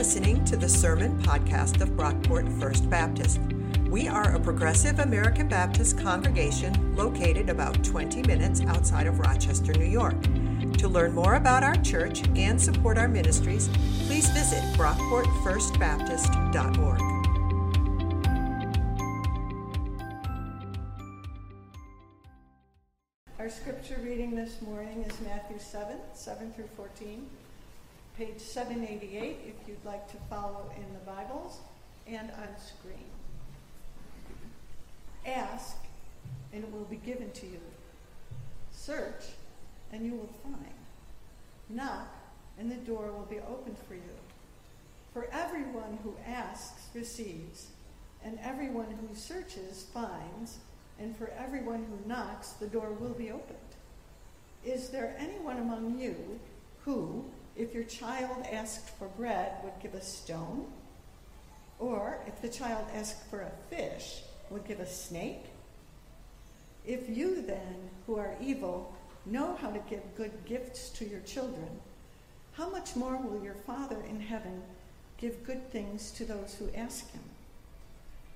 listening to the Sermon Podcast of Brockport First Baptist. We are a progressive American Baptist congregation located about 20 minutes outside of Rochester, New York. To learn more about our church and support our ministries, please visit brockportfirstbaptist.org. Our scripture reading this morning is Matthew 7, 7 through 14 page 788 if you'd like to follow in the Bibles and on screen. Ask, and it will be given to you. Search, and you will find. Knock, and the door will be opened for you. For everyone who asks receives, and everyone who searches finds, and for everyone who knocks, the door will be opened. Is there anyone among you who, if your child asked for bread, would give a stone? Or if the child asked for a fish, would give a snake? If you then, who are evil, know how to give good gifts to your children, how much more will your Father in heaven give good things to those who ask him?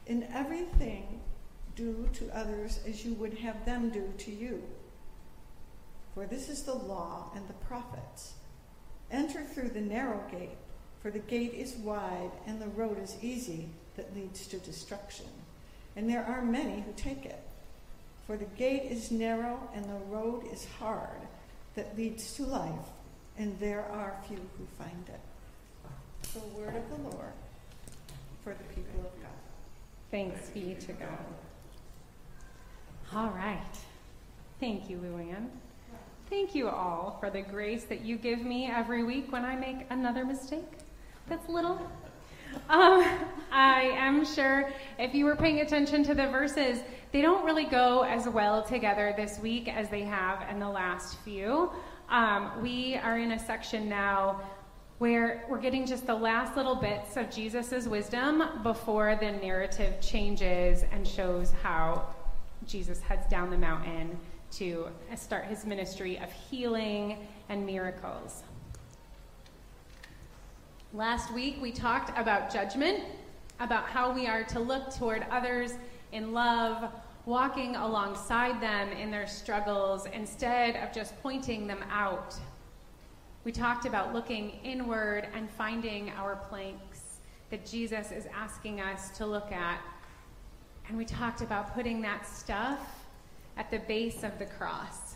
In everything, do to others as you would have them do to you. For this is the law and the prophets. Enter through the narrow gate, for the gate is wide and the road is easy that leads to destruction. And there are many who take it. For the gate is narrow and the road is hard that leads to life, and there are few who find it. The word of the Lord for the people of God. Thanks be to God. All right. Thank you, Luann. Thank you all for the grace that you give me every week when I make another mistake. That's little. Um, I am sure if you were paying attention to the verses, they don't really go as well together this week as they have in the last few. Um, we are in a section now where we're getting just the last little bits of Jesus' wisdom before the narrative changes and shows how Jesus heads down the mountain to start his ministry of healing and miracles. Last week, we talked about judgment, about how we are to look toward others in love, walking alongside them in their struggles instead of just pointing them out. We talked about looking inward and finding our planks that Jesus is asking us to look at. And we talked about putting that stuff at the base of the cross,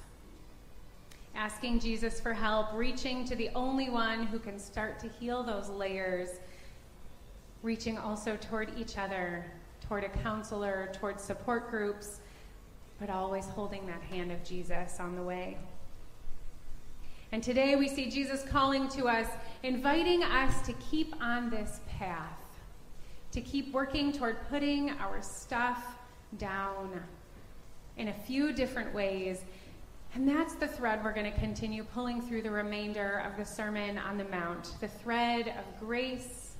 asking Jesus for help, reaching to the only one who can start to heal those layers, reaching also toward each other, toward a counselor, toward support groups, but always holding that hand of Jesus on the way. And today we see Jesus calling to us, inviting us to keep on this path, to keep working toward putting our stuff down in a few different ways. And that's the thread we're going to continue pulling through the remainder of the Sermon on the Mount the thread of grace,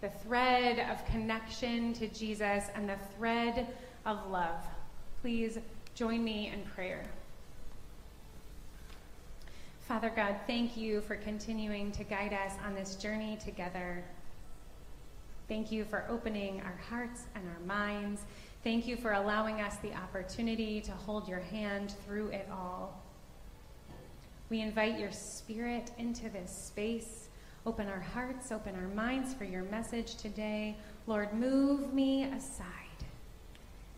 the thread of connection to Jesus, and the thread of love. Please join me in prayer. Father God, thank you for continuing to guide us on this journey together. Thank you for opening our hearts and our minds Thank you for allowing us the opportunity to hold your hand through it all. We invite your spirit into this space. Open our hearts, open our minds for your message today. Lord, move me aside.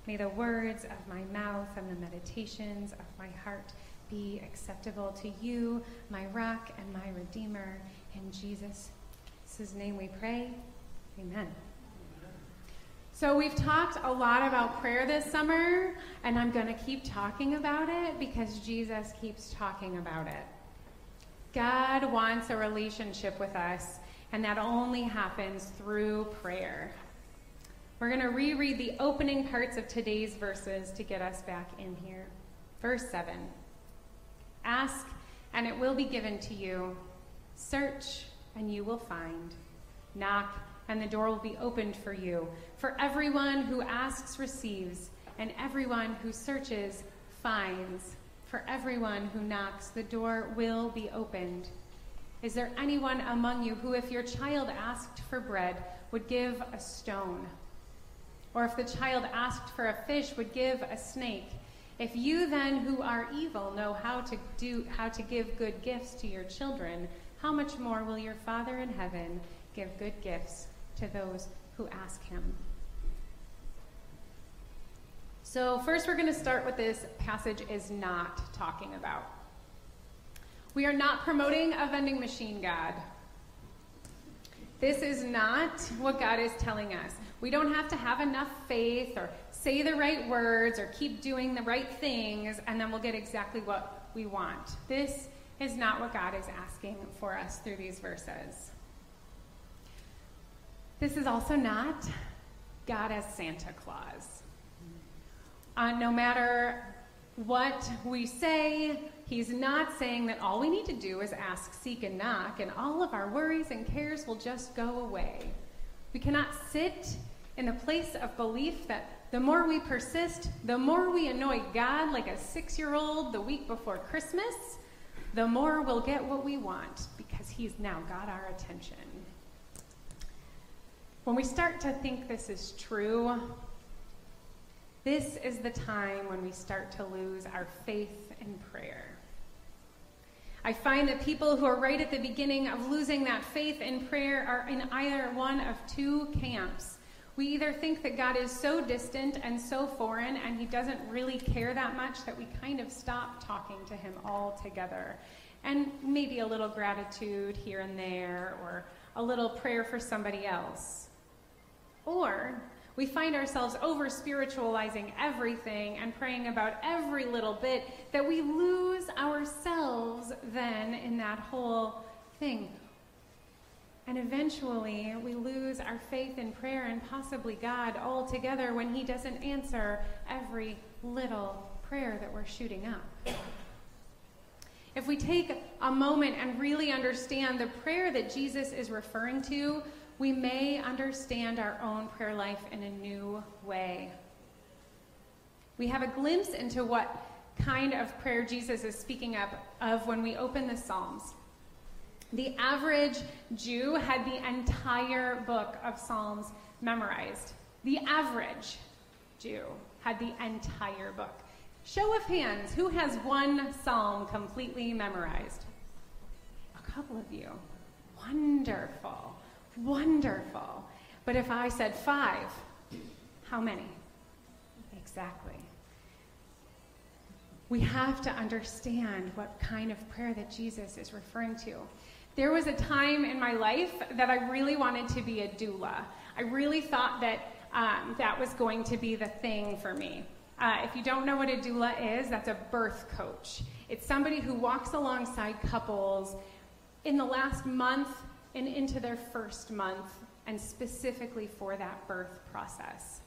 May the words of my mouth and the meditations of my heart be acceptable to you, my rock and my redeemer. In Jesus' name we pray. Amen. So, we've talked a lot about prayer this summer, and I'm going to keep talking about it because Jesus keeps talking about it. God wants a relationship with us, and that only happens through prayer. We're going to reread the opening parts of today's verses to get us back in here. Verse 7 Ask, and it will be given to you. Search, and you will find. Knock, and the door will be opened for you. For everyone who asks receives, and everyone who searches finds. For everyone who knocks, the door will be opened. Is there anyone among you who, if your child asked for bread, would give a stone? Or if the child asked for a fish, would give a snake? If you then, who are evil, know how to do how to give good gifts to your children, how much more will your Father in heaven give good gifts to those who ask him? So, first, we're going to start what this passage is not talking about. We are not promoting a vending machine God. This is not what God is telling us. We don't have to have enough faith or say the right words or keep doing the right things, and then we'll get exactly what we want. This is not what God is asking for us through these verses. This is also not God as Santa Claus. Uh, no matter what we say, he's not saying that all we need to do is ask, seek, and knock, and all of our worries and cares will just go away. We cannot sit in the place of belief that the more we persist, the more we annoy God like a six year old the week before Christmas, the more we'll get what we want because He's now got our attention. When we start to think this is true, this is the time when we start to lose our faith in prayer. I find that people who are right at the beginning of losing that faith in prayer are in either one of two camps. We either think that God is so distant and so foreign and he doesn't really care that much that we kind of stop talking to him altogether. And maybe a little gratitude here and there or a little prayer for somebody else. Or we find ourselves over spiritualizing everything and praying about every little bit that we lose ourselves then in that whole thing. And eventually, we lose our faith in prayer and possibly God altogether when He doesn't answer every little prayer that we're shooting up. If we take a moment and really understand the prayer that Jesus is referring to, we may understand our own prayer life in a new way. We have a glimpse into what kind of prayer Jesus is speaking of, of when we open the Psalms. The average Jew had the entire book of Psalms memorized. The average Jew had the entire book. Show of hands, who has one psalm completely memorized? A couple of you. Wonderful. Wonderful. But if I said five, how many? Exactly. We have to understand what kind of prayer that Jesus is referring to. There was a time in my life that I really wanted to be a doula. I really thought that um, that was going to be the thing for me. Uh, if you don't know what a doula is, that's a birth coach. It's somebody who walks alongside couples in the last month and into their first month, and specifically for that birth process.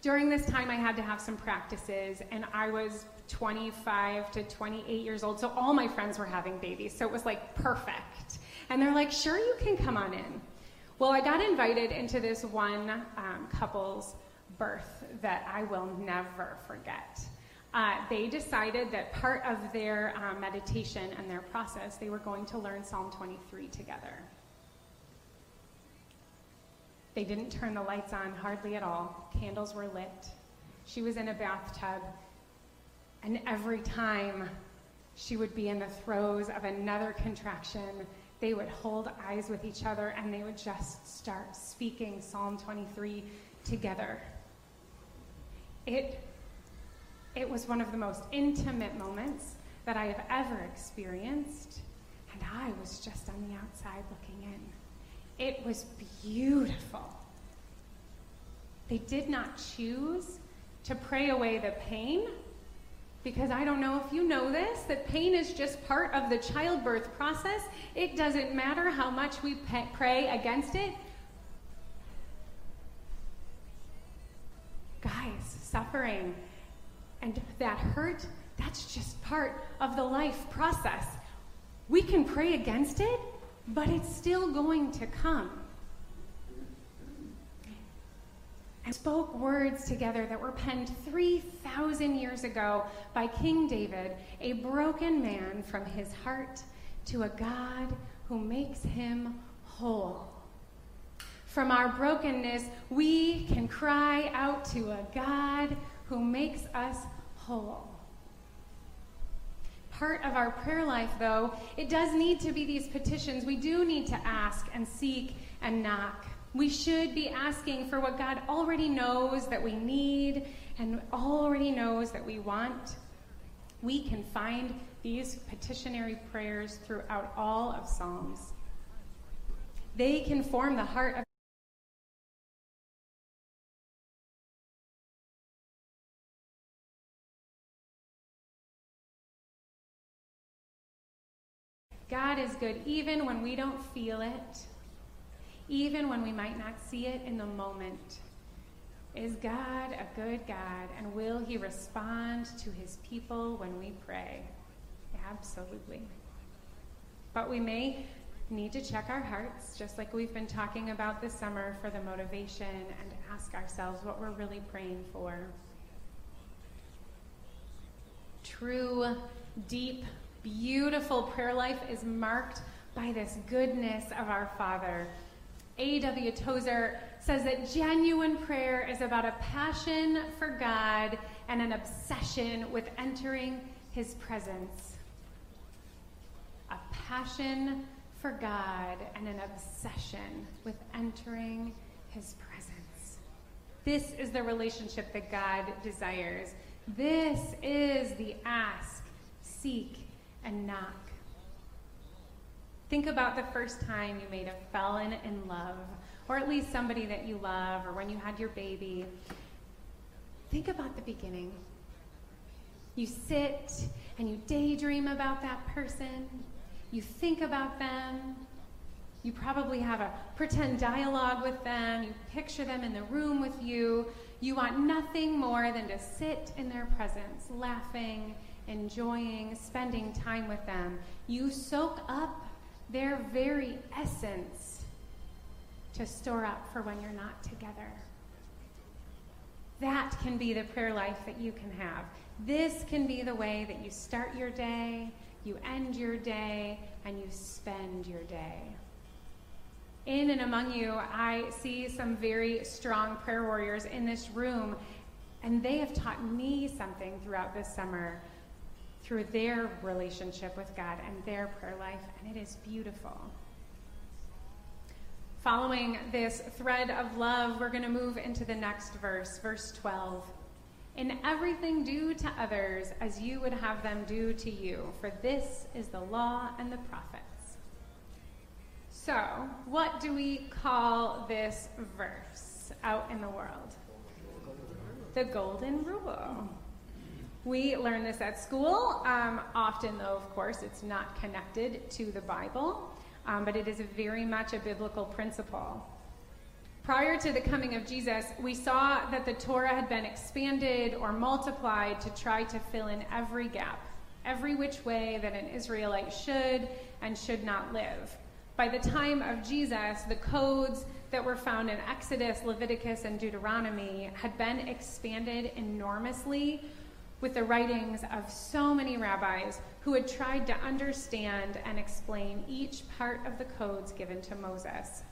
During this time, I had to have some practices, and I was 25 to 28 years old, so all my friends were having babies, so it was like perfect. And they're like, sure, you can come on in. Well, I got invited into this one um, couple's birth that I will never forget. Uh, they decided that part of their uh, meditation and their process, they were going to learn Psalm 23 together. They didn't turn the lights on hardly at all, candles were lit. She was in a bathtub, and every time she would be in the throes of another contraction, they would hold eyes with each other and they would just start speaking Psalm 23 together. It it was one of the most intimate moments that I have ever experienced, and I was just on the outside looking in. It was beautiful. They did not choose to pray away the pain because I don't know if you know this, that pain is just part of the childbirth process. It doesn't matter how much we pray against it. Guys, suffering and that hurt, that's just part of the life process. We can pray against it, but it's still going to come. And spoke words together that were penned 3,000 years ago by King David, a broken man from his heart to a God who makes him whole. From our brokenness, we can cry out to a God who makes us whole. Part of our prayer life, though, it does need to be these petitions. We do need to ask and seek and knock. We should be asking for what God already knows that we need and already knows that we want. We can find these petitionary prayers throughout all of Psalms. They can form the heart of God is good even when we don't feel it, even when we might not see it in the moment. Is God a good God, and will He respond to His people when we pray? Absolutely. But we may need to check our hearts, just like we've been talking about this summer for the motivation, and ask ourselves what we're really praying for. True, deep, beautiful prayer life is marked by this goodness of our Father. A.W. Tozer says that genuine prayer is about a passion for God and an obsession with entering his presence a passion for God and an obsession with entering his presence. This is the relationship that God desires. This is the ask, seek, and knock. Think about the first time you made a felon in love, or at least somebody that you love, or when you had your baby. Think about the beginning. You sit and you daydream about that person you think about them. You probably have a pretend dialogue with them. You picture them in the room with you. You want nothing more than to sit in their presence, laughing, enjoying, spending time with them. You soak up their very essence to store up for when you're not together. That can be the prayer life that you can have. This can be the way that you start your day you end your day, and you spend your day. In and among you, I see some very strong prayer warriors in this room, and they have taught me something throughout this summer through their relationship with God and their prayer life, and it is beautiful. Following this thread of love, we're going to move into the next verse, verse 12. In everything, do to others as you would have them do to you, for this is the law and the prophets. So, what do we call this verse out in the world? The Golden Rule. We learn this at school. Um, often, though, of course, it's not connected to the Bible, um, but it is very much a biblical principle. Prior to the coming of Jesus, we saw that the Torah had been expanded or multiplied to try to fill in every gap, every which way that an Israelite should and should not live. By the time of Jesus, the codes that were found in Exodus, Leviticus, and Deuteronomy had been expanded enormously with the writings of so many rabbis who had tried to understand and explain each part of the codes given to Moses.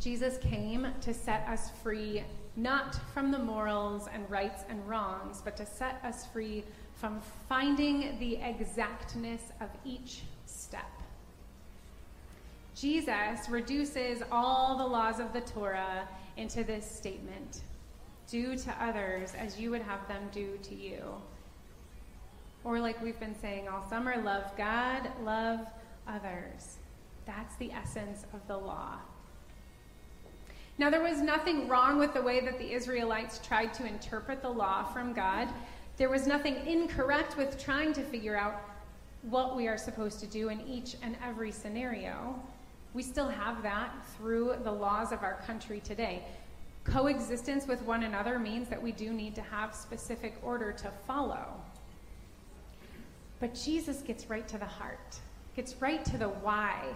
Jesus came to set us free not from the morals and rights and wrongs, but to set us free from finding the exactness of each step. Jesus reduces all the laws of the Torah into this statement do to others as you would have them do to you. Or, like we've been saying all summer, love God, love others. That's the essence of the law. Now, there was nothing wrong with the way that the Israelites tried to interpret the law from God. There was nothing incorrect with trying to figure out what we are supposed to do in each and every scenario. We still have that through the laws of our country today. Coexistence with one another means that we do need to have specific order to follow. But Jesus gets right to the heart, gets right to the why,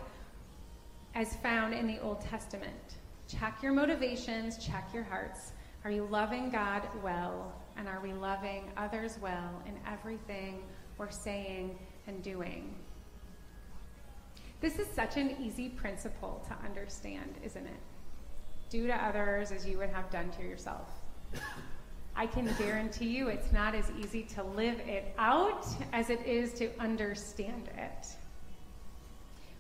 as found in the Old Testament. Check your motivations, check your hearts. Are you loving God well? And are we loving others well in everything we're saying and doing. This is such an easy principle to understand, isn't it? Do to others as you would have done to yourself. I can guarantee you it's not as easy to live it out as it is to understand it.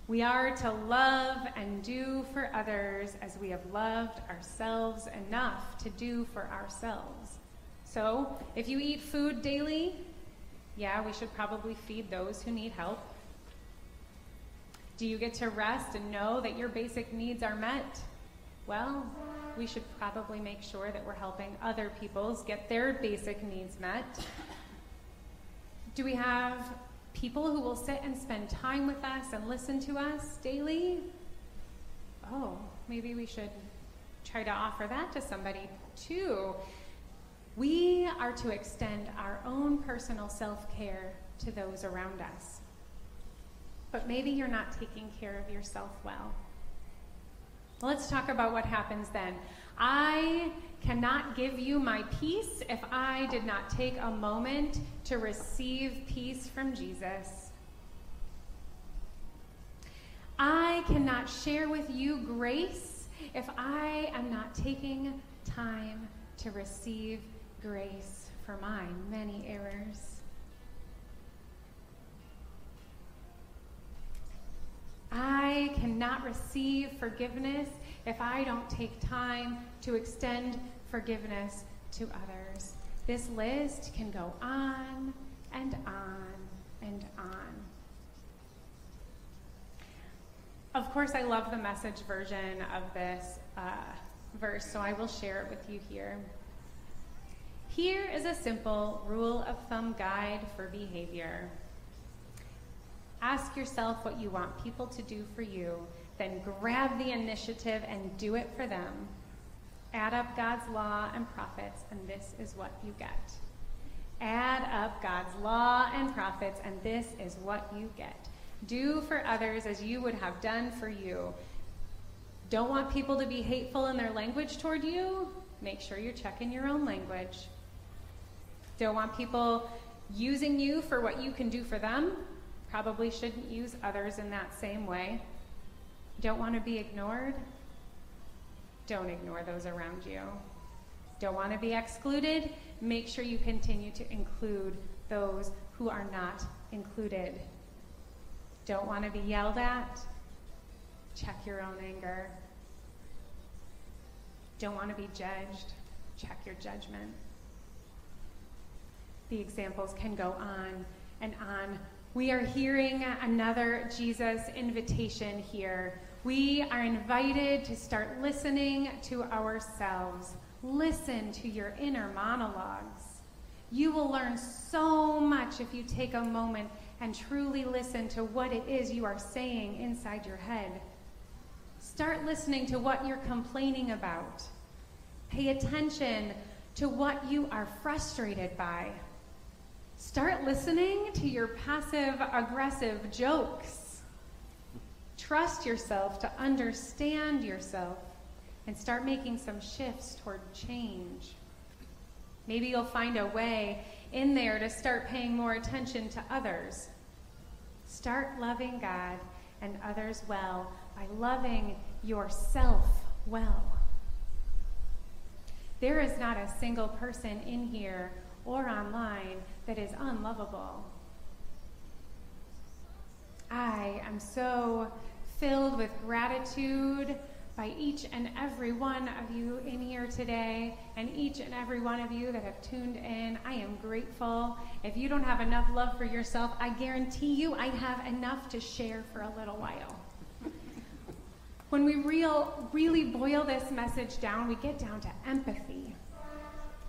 We are to love and do for others as we have loved ourselves enough to do for ourselves. So, if you eat food daily, yeah, we should probably feed those who need help. Do you get to rest and know that your basic needs are met? Well, we should probably make sure that we're helping other people's get their basic needs met. Do we have people who will sit and spend time with us and listen to us daily? Oh, maybe we should try to offer that to somebody too. We are to extend our own personal self care to those around us but maybe you're not taking care of yourself well. Let's talk about what happens then. I cannot give you my peace if I did not take a moment to receive peace from Jesus. I cannot share with you grace if I am not taking time to receive grace for my many errors. I receive forgiveness if I don't take time to extend forgiveness to others. This list can go on and on and on. Of course, I love the message version of this uh, verse, so I will share it with you here. Here is a simple rule of thumb guide for behavior. Ask yourself what you want people to do for you, then grab the initiative and do it for them. Add up God's law and prophets, and this is what you get. Add up God's law and prophets, and this is what you get. Do for others as you would have done for you. Don't want people to be hateful in their language toward you? Make sure you're checking your own language. Don't want people using you for what you can do for them? Probably shouldn't use others in that same way. Don't want to be ignored? Don't ignore those around you. Don't want to be excluded? Make sure you continue to include those who are not included. Don't want to be yelled at? Check your own anger. Don't want to be judged? Check your judgment. The examples can go on and on we are hearing another Jesus invitation here. We are invited to start listening to ourselves. Listen to your inner monologues. You will learn so much if you take a moment and truly listen to what it is you are saying inside your head. Start listening to what you're complaining about. Pay attention to what you are frustrated by. Start listening to your passive aggressive jokes. Trust yourself to understand yourself and start making some shifts toward change. Maybe you'll find a way in there to start paying more attention to others. Start loving God and others well by loving yourself well. There is not a single person in here or online that is unlovable. I am so filled with gratitude by each and every one of you in here today and each and every one of you that have tuned in. I am grateful. If you don't have enough love for yourself, I guarantee you I have enough to share for a little while. when we real, really boil this message down, we get down to empathy.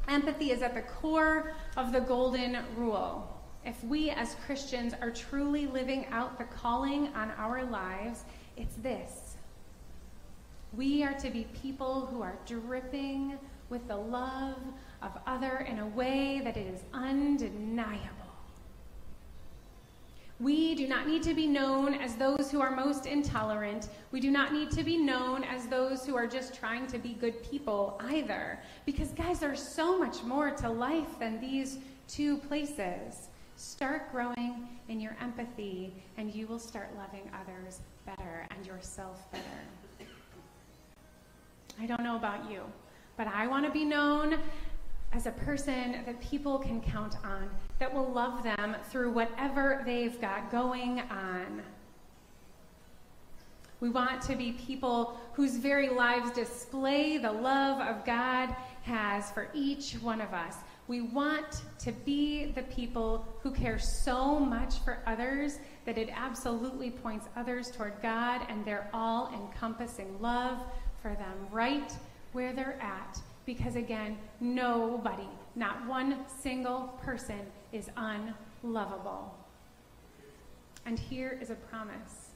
Empathy is at the core of the golden rule. If we as Christians are truly living out the calling on our lives, it's this. We are to be people who are dripping with the love of other in a way that it is undeniable. We do not need to be known as those who are most intolerant. We do not need to be known as those who are just trying to be good people either. Because, guys, there's so much more to life than these two places. Start growing in your empathy, and you will start loving others better and yourself better. I don't know about you, but I want to be known as a person that people can count on, that will love them through whatever they've got going on. We want to be people whose very lives display the love of God has for each one of us. We want to be the people who care so much for others that it absolutely points others toward God and their all encompassing love for them right where they're at because again, nobody, not one single person, is unlovable. And here is a promise.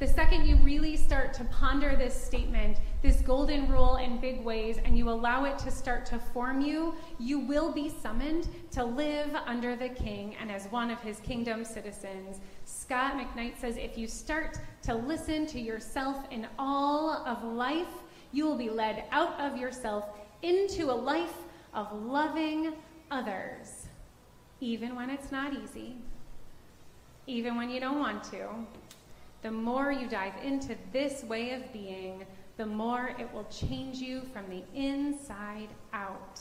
The second you really start to ponder this statement, this golden rule in big ways, and you allow it to start to form you, you will be summoned to live under the king and as one of his kingdom citizens. Scot McKnight says if you start to listen to yourself in all of life, you will be led out of yourself into a life of loving others, even when it's not easy, even when you don't want to. The more you dive into this way of being, the more it will change you from the inside out.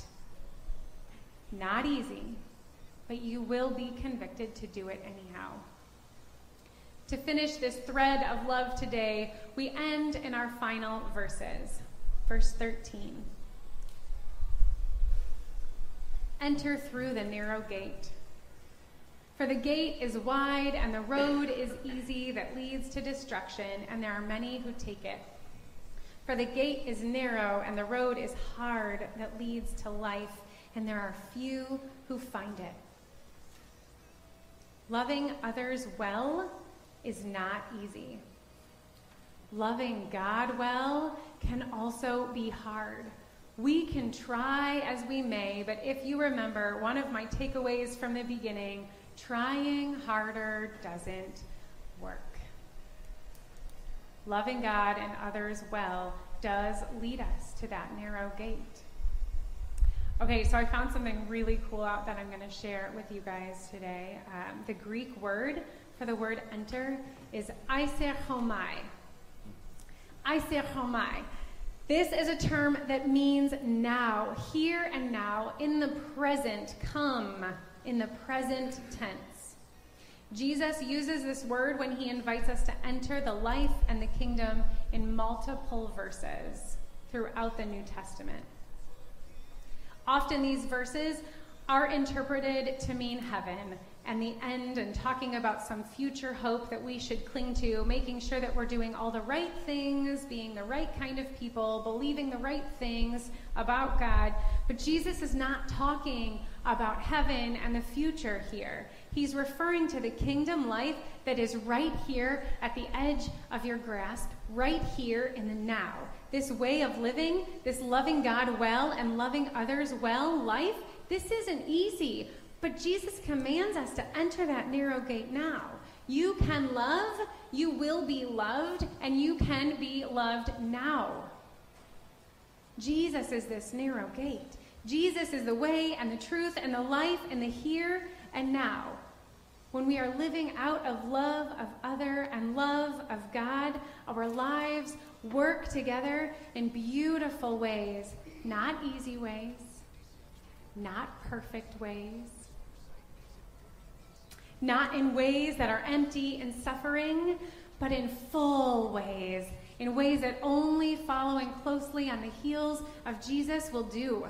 Not easy, but you will be convicted to do it anyhow. To finish this thread of love today, we end in our final verses. Verse 13. Enter through the narrow gate. For the gate is wide and the road is easy that leads to destruction, and there are many who take it. For the gate is narrow and the road is hard that leads to life, and there are few who find it. Loving others well is not easy. Loving God well can also be hard. We can try as we may, but if you remember, one of my takeaways from the beginning trying harder doesn't work. Loving God and others well does lead us to that narrow gate. Okay, so I found something really cool out that I'm going to share with you guys today. Um, the Greek word for the word enter is eiserchomai. Eiserchomai. This is a term that means now, here and now, in the present, come, in the present tense. Jesus uses this word when he invites us to enter the life and the kingdom in multiple verses throughout the New Testament. Often these verses are interpreted to mean heaven and the end and talking about some future hope that we should cling to, making sure that we're doing all the right things, being the right kind of people, believing the right things about God. But Jesus is not talking about heaven and the future here. He's referring to the kingdom life that is right here at the edge of your grasp, right here in the now. This way of living, this loving God well and loving others well life, this isn't easy. But Jesus commands us to enter that narrow gate now. You can love, you will be loved, and you can be loved now. Jesus is this narrow gate. Jesus is the way and the truth and the life and the here and now. When we are living out of love of other and love of God, our lives work together in beautiful ways, not easy ways, not perfect ways, not in ways that are empty and suffering, but in full ways, in ways that only following closely on the heels of Jesus will do.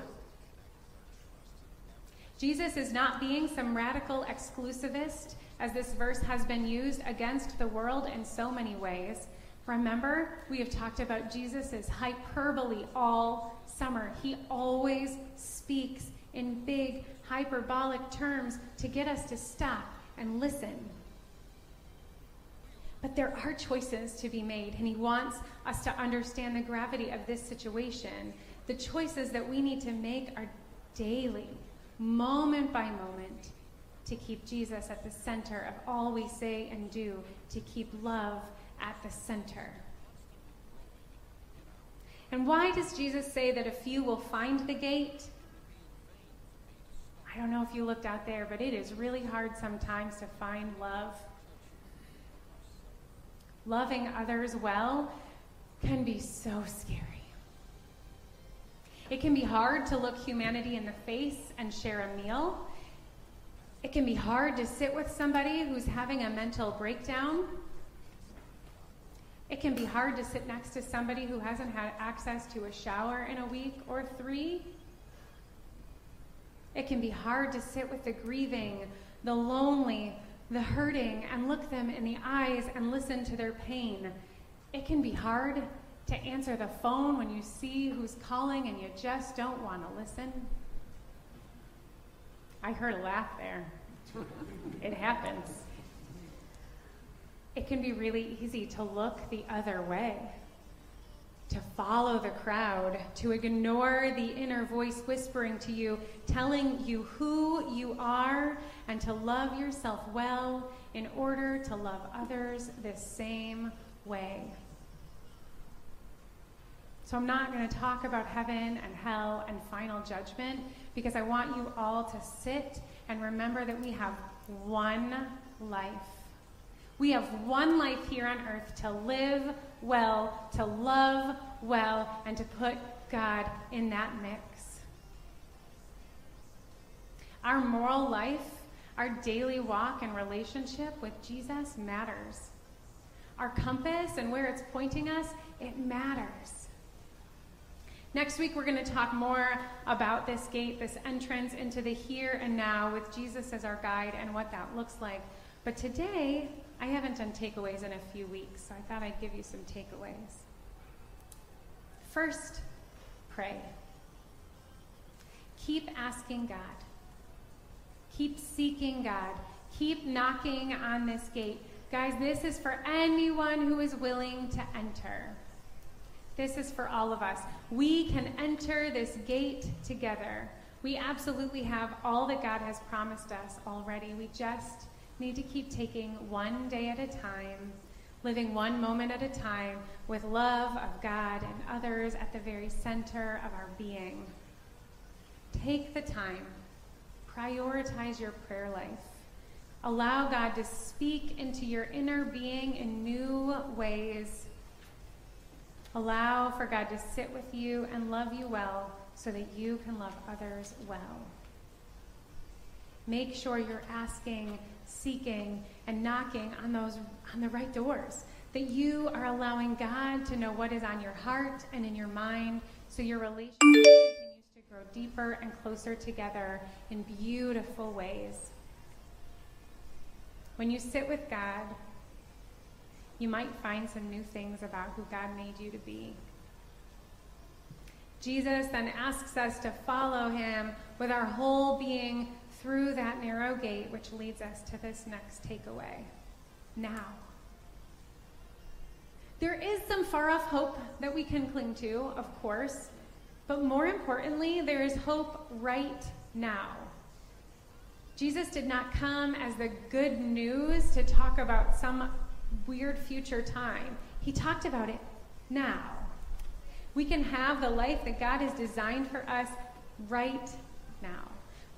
Jesus is not being some radical exclusivist, as this verse has been used against the world in so many ways. Remember, we have talked about Jesus' hyperbole all summer. He always speaks in big, hyperbolic terms to get us to stop and listen. But there are choices to be made, and He wants us to understand the gravity of this situation. The choices that we need to make are daily, moment by moment, to keep Jesus at the center of all we say and do, to keep love at the center. And why does Jesus say that a few will find the gate? I don't know if you looked out there, but it is really hard sometimes to find love. Loving others well can be so scary. It can be hard to look humanity in the face and share a meal. It can be hard to sit with somebody who's having a mental breakdown. It can be hard to sit next to somebody who hasn't had access to a shower in a week or three. It can be hard to sit with the grieving, the lonely, the hurting, and look them in the eyes and listen to their pain. It can be hard to answer the phone when you see who's calling and you just don't want to listen. I heard a laugh there. it happens. It can be really easy to look the other way to follow the crowd, to ignore the inner voice whispering to you, telling you who you are, and to love yourself well in order to love others the same way. So, I'm not going to talk about heaven and hell and final judgment because I want you all to sit and remember that we have one life. We have one life here on earth to live well, to love well, and to put God in that mix. Our moral life, our daily walk and relationship with Jesus matters. Our compass and where it's pointing us, it matters. Next week, we're going to talk more about this gate, this entrance into the here and now with Jesus as our guide and what that looks like. But today, I haven't done takeaways in a few weeks, so I thought I'd give you some takeaways. First, pray. Keep asking God. Keep seeking God. Keep knocking on this gate. Guys, this is for anyone who is willing to enter. This is for all of us. We can enter this gate together. We absolutely have all that God has promised us already. We just need to keep taking one day at a time, living one moment at a time with love of God and others at the very center of our being. Take the time, prioritize your prayer life. Allow God to speak into your inner being in new ways. Allow for God to sit with you and love you well so that you can love others well. Make sure you're asking seeking and knocking on those on the right doors that you are allowing God to know what is on your heart and in your mind so your relationship continues to grow deeper and closer together in beautiful ways. When you sit with God, you might find some new things about who God made you to be. Jesus then asks us to follow him with our whole being through that narrow gate, which leads us to this next takeaway now. There is some far off hope that we can cling to, of course, but more importantly, there is hope right now. Jesus did not come as the good news to talk about some weird future time. He talked about it now. We can have the life that God has designed for us right now.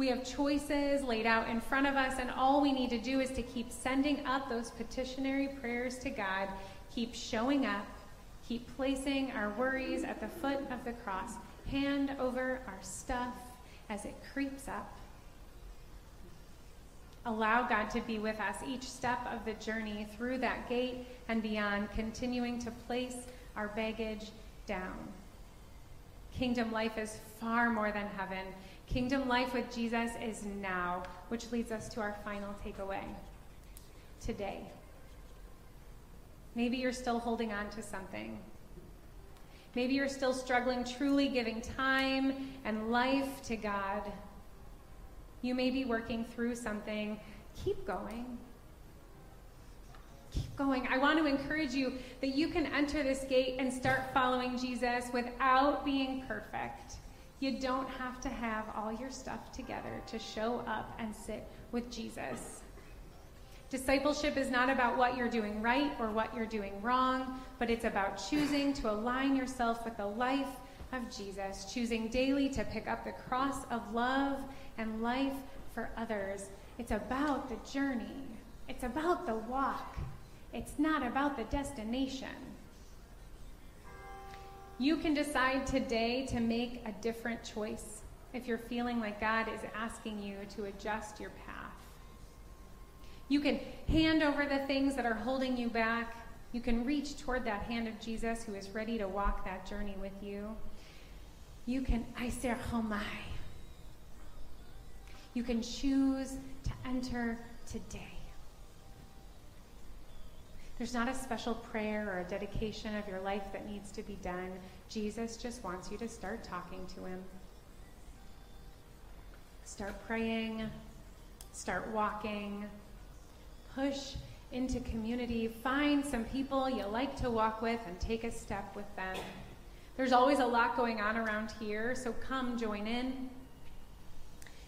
We have choices laid out in front of us, and all we need to do is to keep sending up those petitionary prayers to God, keep showing up, keep placing our worries at the foot of the cross, hand over our stuff as it creeps up. Allow God to be with us each step of the journey through that gate and beyond, continuing to place our baggage down. Kingdom life is far more than heaven. Kingdom life with Jesus is now, which leads us to our final takeaway today. Maybe you're still holding on to something. Maybe you're still struggling, truly giving time and life to God. You may be working through something. Keep going. Keep going. I want to encourage you that you can enter this gate and start following Jesus without being perfect. You don't have to have all your stuff together to show up and sit with Jesus. Discipleship is not about what you're doing right or what you're doing wrong, but it's about choosing to align yourself with the life of Jesus, choosing daily to pick up the cross of love and life for others. It's about the journey, it's about the walk, it's not about the destination. You can decide today to make a different choice if you're feeling like God is asking you to adjust your path. You can hand over the things that are holding you back. You can reach toward that hand of Jesus who is ready to walk that journey with you. You can Iser Homai. You can choose to enter today. There's not a special prayer or a dedication of your life that needs to be done. Jesus just wants you to start talking to him. Start praying, start walking, push into community, find some people you like to walk with, and take a step with them. There's always a lot going on around here, so come join in.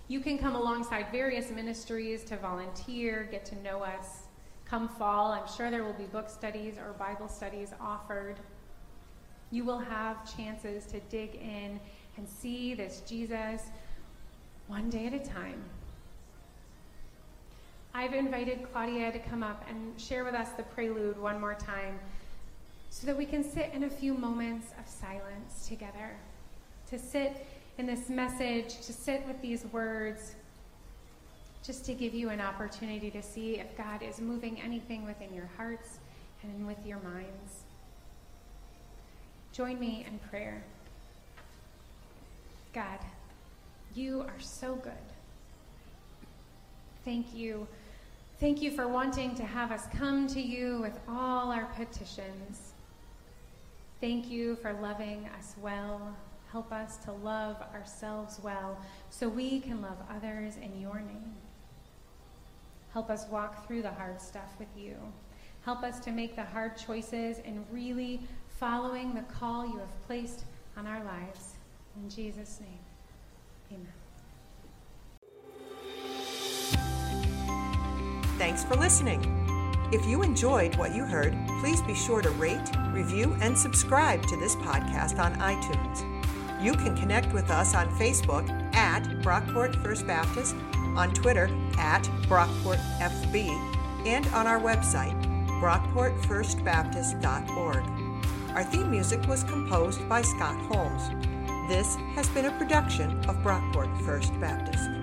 You can come alongside various ministries to volunteer, get to know us. Come fall, I'm sure there will be book studies or Bible studies offered. You will have chances to dig in and see this Jesus one day at a time. I've invited Claudia to come up and share with us the prelude one more time so that we can sit in a few moments of silence together, to sit in this message, to sit with these words, just to give you an opportunity to see if God is moving anything within your hearts and with your minds. Join me in prayer. God, you are so good. Thank you. Thank you for wanting to have us come to you with all our petitions. Thank you for loving us well. Help us to love ourselves well so we can love others in your name. Help us walk through the hard stuff with you. Help us to make the hard choices and really following the call you have placed on our lives. In Jesus' name, amen. Thanks for listening. If you enjoyed what you heard, please be sure to rate, review, and subscribe to this podcast on iTunes. You can connect with us on Facebook at Brockport First Baptist, on Twitter at BrockportFB, and on our website, brockportfirstbaptist.org. Our theme music was composed by Scott Holmes. This has been a production of Brockport First Baptist.